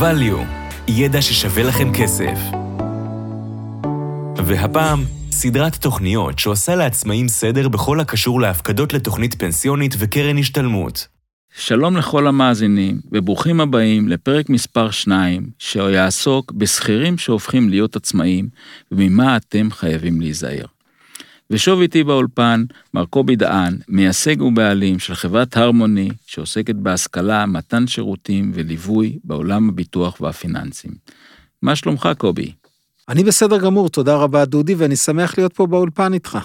value, ידע ששווה לכם כסף. והפעם, סדרת תוכניות שעושה לעצמאים סדר בכל הקשור להפקדות לתוכנית פנסיונית וקרן השתלמות. שלום לכל המאזינים, וברוכים הבאים לפרק מספר 2, שיעסוק בשכירים שהופכים להיות עצמאים, וממה אתם חייבים להיזהר. ושוב איתי באולפן, מר קובי דהן, מייסג ובעלים של חברת הרמוני, שעוסקת בהשכלה, מתן שירותים וליווי בעולם הביטוח והפיננסים. מה שלומך, קובי? אני בסדר גמור, תודה רבה דודי, ואני שמח להיות פה באולפן איתך.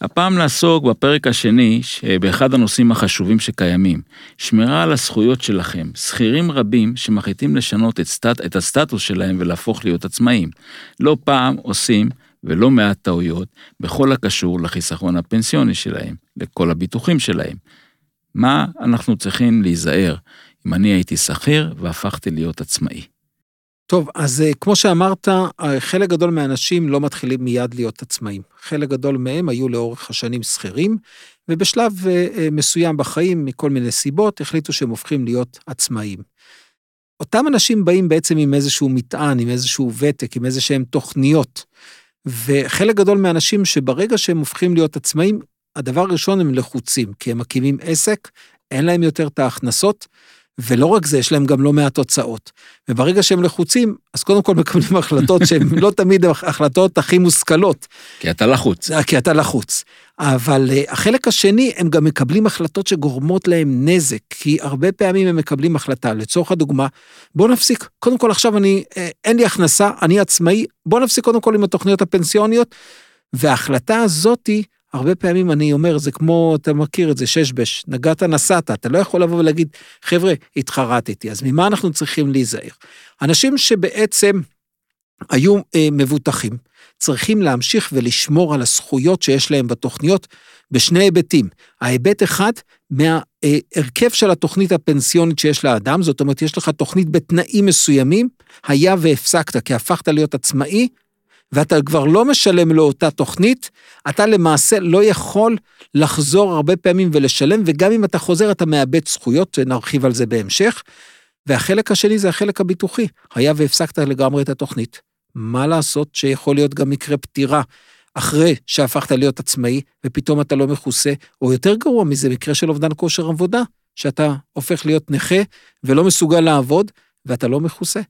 הפעם נעסוק בפרק השני, באחד הנושאים החשובים שקיימים, שמירה על הזכויות שלכם. שכירים רבים שמחליטים לשנות את, סטט, את הסטטוס שלהם ולהפוך להיות עצמאים. לא פעם עושים ולא מעט טעויות בכל הקשור לחיסכון הפנסיוני שלהם, לכל הביטוחים שלהם. מה אנחנו צריכים להיזהר אם אני הייתי שכיר והפכתי להיות עצמאי? טוב, אז אה, כמו שאמרת, אה, חלק גדול מהאנשים לא מתחילים מיד להיות עצמאים. חלק גדול מהם היו לאורך השנים שכירים, ובשלב אה, מסוים בחיים, מכל מיני סיבות, החליטו שהם הופכים להיות עצמאים. אותם אנשים באים בעצם עם איזשהו מטען, עם איזשהו ותק, עם איזה שהם תוכניות. וחלק גדול מהאנשים שברגע שהם הופכים להיות עצמאים, הדבר הראשון הם לחוצים, כי הם מקימים עסק, אין להם יותר את ההכנסות, ולא רק זה, יש להם גם לא מעט הוצאות. וברגע שהם לחוצים, אז קודם כל מקבלים החלטות שהן לא תמיד החלטות הכי מושכלות. כי אתה לחוץ. כי אתה לחוץ. אבל uh, החלק השני, הם גם מקבלים החלטות שגורמות להם נזק, כי הרבה פעמים הם מקבלים החלטה. לצורך הדוגמה, בוא נפסיק, קודם כל עכשיו אני, uh, אין לי הכנסה, אני עצמאי, בוא נפסיק קודם כל עם התוכניות הפנסיוניות, וההחלטה הזאתי, הרבה פעמים אני אומר, זה כמו, אתה מכיר את זה, ששבש, נגעת נסעת, אתה לא יכול לבוא ולהגיד, חבר'ה, התחרטתי, אז ממה אנחנו צריכים להיזהר? אנשים שבעצם היו אה, מבוטחים, צריכים להמשיך ולשמור על הזכויות שיש להם בתוכניות בשני היבטים. ההיבט אחד, מההרכב של התוכנית הפנסיונית שיש לאדם, זאת אומרת, יש לך תוכנית בתנאים מסוימים, היה והפסקת, כי הפכת להיות עצמאי, ואתה כבר לא משלם לאותה תוכנית, אתה למעשה לא יכול לחזור הרבה פעמים ולשלם, וגם אם אתה חוזר אתה מאבד זכויות, נרחיב על זה בהמשך. והחלק השני זה החלק הביטוחי, היה והפסקת לגמרי את התוכנית. מה לעשות שיכול להיות גם מקרה פטירה אחרי שהפכת להיות עצמאי, ופתאום אתה לא מכוסה, או יותר גרוע מזה, מקרה של אובדן כושר עבודה, שאתה הופך להיות נכה ולא מסוגל לעבוד, ואתה לא מכוסה.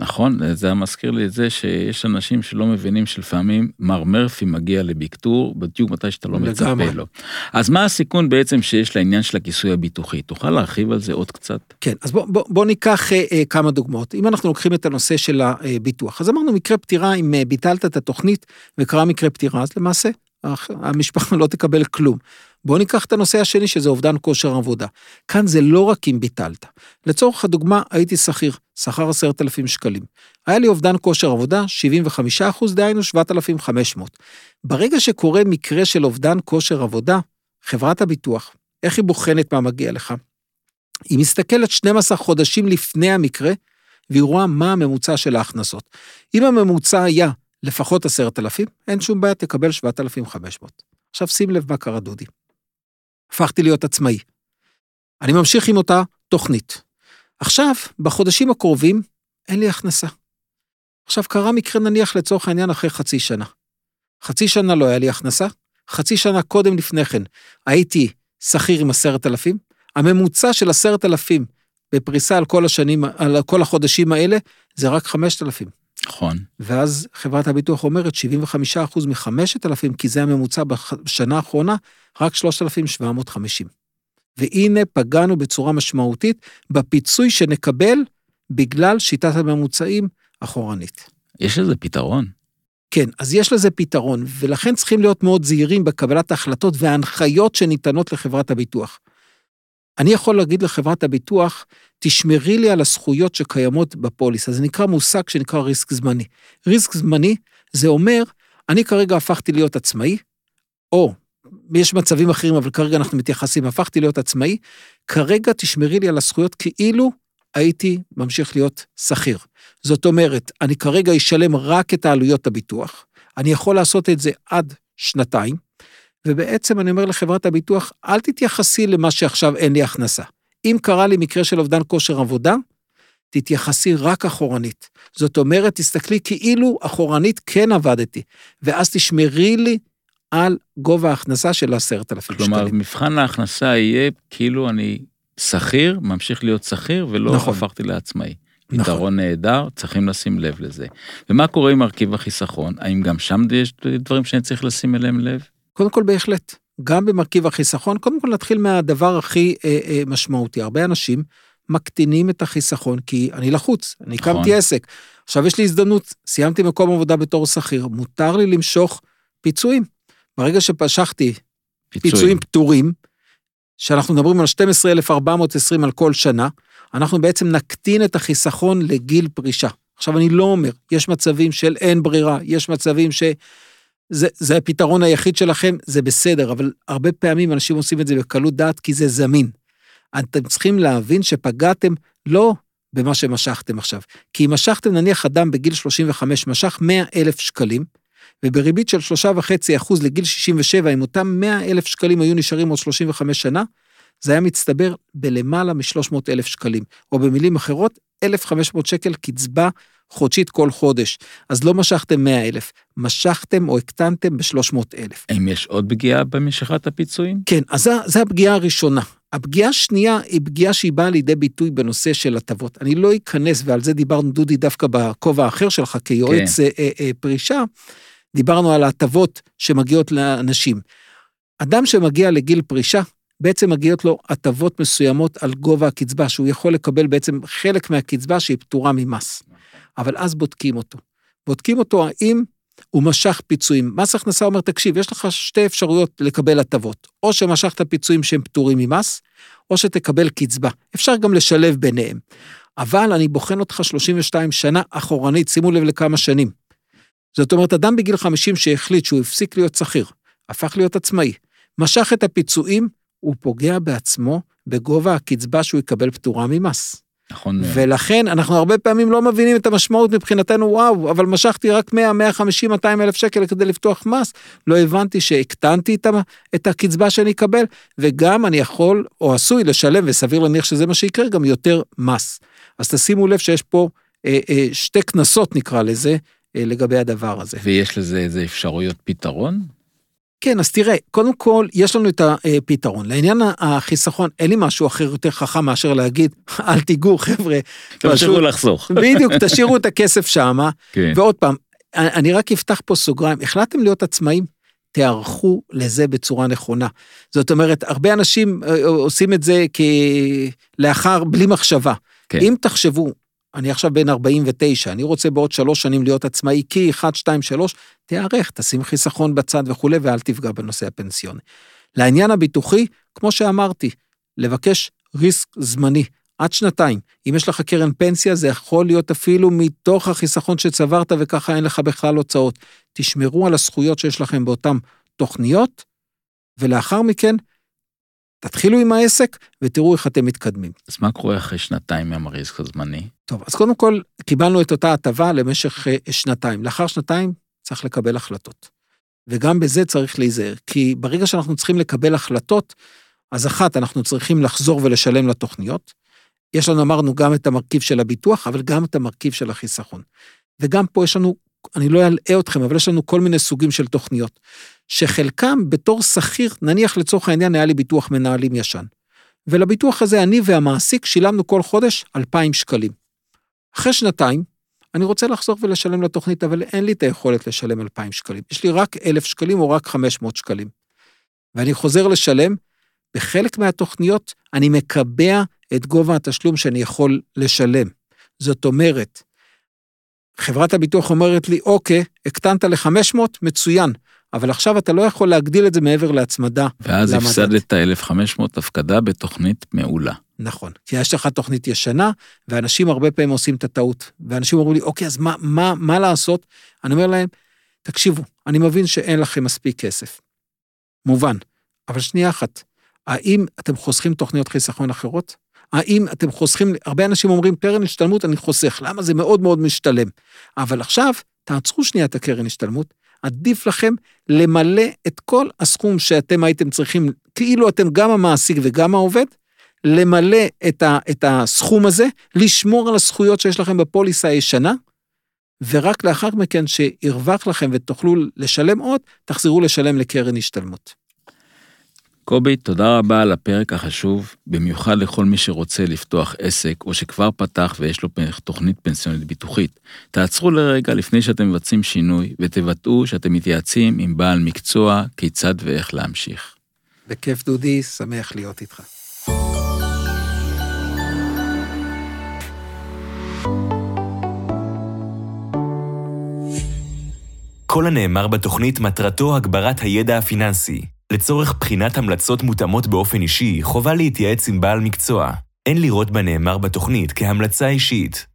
נכון, זה מזכיר לי את זה שיש אנשים שלא מבינים שלפעמים מר מרפי מגיע לביקטור בדיוק מתי שאתה לא מצפה לו. אז מה הסיכון בעצם שיש לעניין של הכיסוי הביטוחי? תוכל להרחיב על זה עוד קצת? כן, אז בוא, בוא, בוא ניקח אה, אה, כמה דוגמאות. אם אנחנו לוקחים את הנושא של הביטוח, אז אמרנו מקרה פטירה, אם אה, ביטלת את התוכנית וקרה מקרה פטירה, אז למעשה המשפחה לא תקבל כלום. בואו ניקח את הנושא השני, שזה אובדן כושר עבודה. כאן זה לא רק אם ביטלת. לצורך הדוגמה, הייתי שכיר, שכר עשרת אלפים שקלים. היה לי אובדן כושר עבודה, 75 אחוז, דהיינו 7,500. ברגע שקורה מקרה של אובדן כושר עבודה, חברת הביטוח, איך היא בוחנת מה מגיע לך? היא מסתכלת 12 חודשים לפני המקרה, והיא רואה מה הממוצע של ההכנסות. אם הממוצע היה לפחות עשרת אלפים, אין שום בעיה, תקבל 7,500. עכשיו שים לב מה קרה, דודי. הפכתי להיות עצמאי. אני ממשיך עם אותה תוכנית. עכשיו, בחודשים הקרובים, אין לי הכנסה. עכשיו, קרה מקרה נניח לצורך העניין אחרי חצי שנה. חצי שנה לא היה לי הכנסה, חצי שנה קודם לפני כן הייתי שכיר עם עשרת אלפים, הממוצע של עשרת אלפים בפריסה על כל השנים, על כל החודשים האלה, זה רק חמשת אלפים. נכון. ואז חברת הביטוח אומרת 75% מ-5,000, כי זה הממוצע בשנה האחרונה, רק 3,750. והנה פגענו בצורה משמעותית בפיצוי שנקבל בגלל שיטת הממוצעים אחורנית. יש לזה פתרון. כן, אז יש לזה פתרון, ולכן צריכים להיות מאוד זהירים בקבלת ההחלטות וההנחיות שניתנות לחברת הביטוח. אני יכול להגיד לחברת הביטוח, תשמרי לי על הזכויות שקיימות בפוליסה. זה נקרא מושג שנקרא ריסק זמני. ריסק זמני זה אומר, אני כרגע הפכתי להיות עצמאי, או יש מצבים אחרים, אבל כרגע אנחנו מתייחסים, הפכתי להיות עצמאי, כרגע תשמרי לי על הזכויות כאילו הייתי ממשיך להיות שכיר. זאת אומרת, אני כרגע אשלם רק את העלויות הביטוח, אני יכול לעשות את זה עד שנתיים, ובעצם אני אומר לחברת הביטוח, אל תתייחסי למה שעכשיו אין לי הכנסה. אם קרה לי מקרה של אובדן כושר עבודה, תתייחסי רק אחורנית. זאת אומרת, תסתכלי כאילו אחורנית כן עבדתי, ואז תשמרי לי על גובה ההכנסה של עשרת אלפים שקלים. כלומר, מבחן ההכנסה יהיה כאילו אני שכיר, ממשיך להיות שכיר, ולא נכון. הפכתי לעצמאי. נכון. פתרון נהדר, צריכים לשים לב לזה. ומה קורה עם מרכיב החיסכון? האם גם שם יש דברים שאני צריך לשים אליהם לב? קודם כל בהחלט, גם במרכיב החיסכון, קודם כל נתחיל מהדבר הכי אה, אה, משמעותי. הרבה אנשים מקטינים את החיסכון כי אני לחוץ, אני נכון. הקמתי עסק. עכשיו יש לי הזדמנות, סיימתי מקום עבודה בתור שכיר, מותר לי למשוך פיצויים. ברגע שפשחתי פיצויים פטורים, שאנחנו מדברים על 12,420 על כל שנה, אנחנו בעצם נקטין את החיסכון לגיל פרישה. עכשיו, אני לא אומר, יש מצבים של אין ברירה, יש מצבים ש... זה, זה הפתרון היחיד שלכם, זה בסדר, אבל הרבה פעמים אנשים עושים את זה בקלות דעת כי זה זמין. אתם צריכים להבין שפגעתם לא במה שמשכתם עכשיו. כי אם משכתם נניח אדם בגיל 35 משך 100 אלף שקלים, ובריבית של 3.5 אחוז לגיל 67, אם אותם 100 אלף שקלים היו נשארים עוד 35 שנה, זה היה מצטבר בלמעלה מ-300 אלף שקלים, או במילים אחרות, 1,500 שקל קצבה חודשית כל חודש. אז לא משכתם 100 אלף, משכתם או הקטנתם ב-300 אלף. האם יש עוד פגיעה במשיכת הפיצויים? כן, אז זו- הפגיעה הראשונה. הפגיעה השנייה היא פגיעה שהיא באה לידי ביטוי בנושא של הטבות. אני לא אכנס, ועל זה דיברנו, דודי, דווקא בכובע האחר שלך כיועץ כן. אה, אה, פרישה, דיברנו על ההטבות שמגיעות לאנשים. אדם שמגיע לגיל פרישה, בעצם מגיעות לו הטבות מסוימות על גובה הקצבה, שהוא יכול לקבל בעצם חלק מהקצבה שהיא פטורה ממס. אבל אז בודקים אותו. בודקים אותו האם הוא משך פיצויים. מס הכנסה אומר, תקשיב, יש לך שתי אפשרויות לקבל הטבות. או שמשכת פיצויים שהם פטורים ממס, או שתקבל קצבה. אפשר גם לשלב ביניהם. אבל אני בוחן אותך 32 שנה אחורנית, שימו לב לכמה שנים. זאת אומרת, אדם בגיל 50 שהחליט שהוא הפסיק להיות שכיר, הפך להיות עצמאי, משך את הפיצויים, הוא פוגע בעצמו בגובה הקצבה שהוא יקבל פטורה ממס. נכון. ולכן אנחנו הרבה פעמים לא מבינים את המשמעות מבחינתנו, וואו, אבל משכתי רק 100, 150, 200 אלף שקל כדי לפתוח מס, לא הבנתי שהקטנתי את הקצבה שאני אקבל, וגם אני יכול או עשוי לשלם, וסביר להניח שזה מה שיקרה, גם יותר מס. אז תשימו לב שיש פה אה, אה, שתי קנסות נקרא לזה, אה, לגבי הדבר הזה. ויש לזה איזה אפשרויות פתרון? כן, אז תראה, קודם כל, יש לנו את הפתרון. לעניין החיסכון, אין לי משהו אחר יותר חכם מאשר להגיד, אל תיגעו, חבר'ה. תמשיכו לחסוך. בדיוק, תשאירו את הכסף שמה. כן. ועוד פעם, אני רק אפתח פה סוגריים, החלטתם להיות עצמאים? תיערכו לזה בצורה נכונה. זאת אומרת, הרבה אנשים אה, עושים את זה כלאחר, בלי מחשבה. כן. אם תחשבו, אני עכשיו בן 49, אני רוצה בעוד שלוש שנים להיות עצמאי, כי 1, 2, 3, תיערך, תשים חיסכון בצד וכולי, ואל תפגע בנושא הפנסיוני. לעניין הביטוחי, כמו שאמרתי, לבקש ריסק זמני, עד שנתיים. אם יש לך קרן פנסיה, זה יכול להיות אפילו מתוך החיסכון שצברת, וככה אין לך בכלל הוצאות. תשמרו על הזכויות שיש לכם באותן תוכניות, ולאחר מכן, תתחילו עם העסק ותראו איך אתם מתקדמים. אז מה קורה אחרי שנתיים מהמריסק הזמני? טוב, אז קודם כל, קיבלנו את אותה הטבה למשך אה, שנתיים. לאחר שנתיים צריך לקבל החלטות. וגם בזה צריך להיזהר, כי ברגע שאנחנו צריכים לקבל החלטות, אז אחת, אנחנו צריכים לחזור ולשלם לתוכניות. יש לנו, אמרנו, גם את המרכיב של הביטוח, אבל גם את המרכיב של החיסכון. וגם פה יש לנו, אני לא אלאה אתכם, אבל יש לנו כל מיני סוגים של תוכניות, שחלקם בתור שכיר, נניח לצורך העניין היה לי ביטוח מנהלים ישן. ולביטוח הזה אני והמעסיק שילמנו כל חודש 2,000 שקלים. אחרי שנתיים, אני רוצה לחזור ולשלם לתוכנית, אבל אין לי את היכולת לשלם 2,000 שקלים. יש לי רק 1,000 שקלים או רק 500 שקלים. ואני חוזר לשלם, בחלק מהתוכניות אני מקבע את גובה התשלום שאני יכול לשלם. זאת אומרת, חברת הביטוח אומרת לי, אוקיי, הקטנת ל-500, מצוין, אבל עכשיו אתה לא יכול להגדיל את זה מעבר להצמדה. ואז. הפסדת 1,500 הפקדה בתוכנית מעולה. נכון, כי יש לך תוכנית ישנה, ואנשים הרבה פעמים עושים את הטעות. ואנשים אומרים לי, אוקיי, אז מה, מה, מה לעשות? אני אומר להם, תקשיבו, אני מבין שאין לכם מספיק כסף. מובן, אבל שנייה אחת, האם אתם חוסכים תוכניות חיסכון אחרות? האם אתם חוסכים, הרבה אנשים אומרים, קרן השתלמות אני חוסך, למה זה מאוד מאוד משתלם? אבל עכשיו, תעצרו שנייה את הקרן השתלמות, עדיף לכם למלא את כל הסכום שאתם הייתם צריכים, כאילו אתם גם המעסיק וגם העובד, למלא את, ה, את הסכום הזה, לשמור על הזכויות שיש לכם בפוליסה הישנה, ורק לאחר מכן שירווח לכם ותוכלו לשלם עוד, תחזרו לשלם לקרן השתלמות. קובי, תודה רבה על הפרק החשוב, במיוחד לכל מי שרוצה לפתוח עסק, או שכבר פתח ויש לו תוכנית פנסיונית ביטוחית. תעצרו לרגע לפני שאתם מבצעים שינוי, ותוודאו שאתם מתייעצים עם בעל מקצוע כיצד ואיך להמשיך. בכיף דודי, שמח להיות איתך. כל הנאמר בתוכנית מטרתו הגברת הידע הפיננסי. לצורך בחינת המלצות מותאמות באופן אישי, חובה להתייעץ עם בעל מקצוע. אין לראות בנאמר בתוכנית כהמלצה אישית.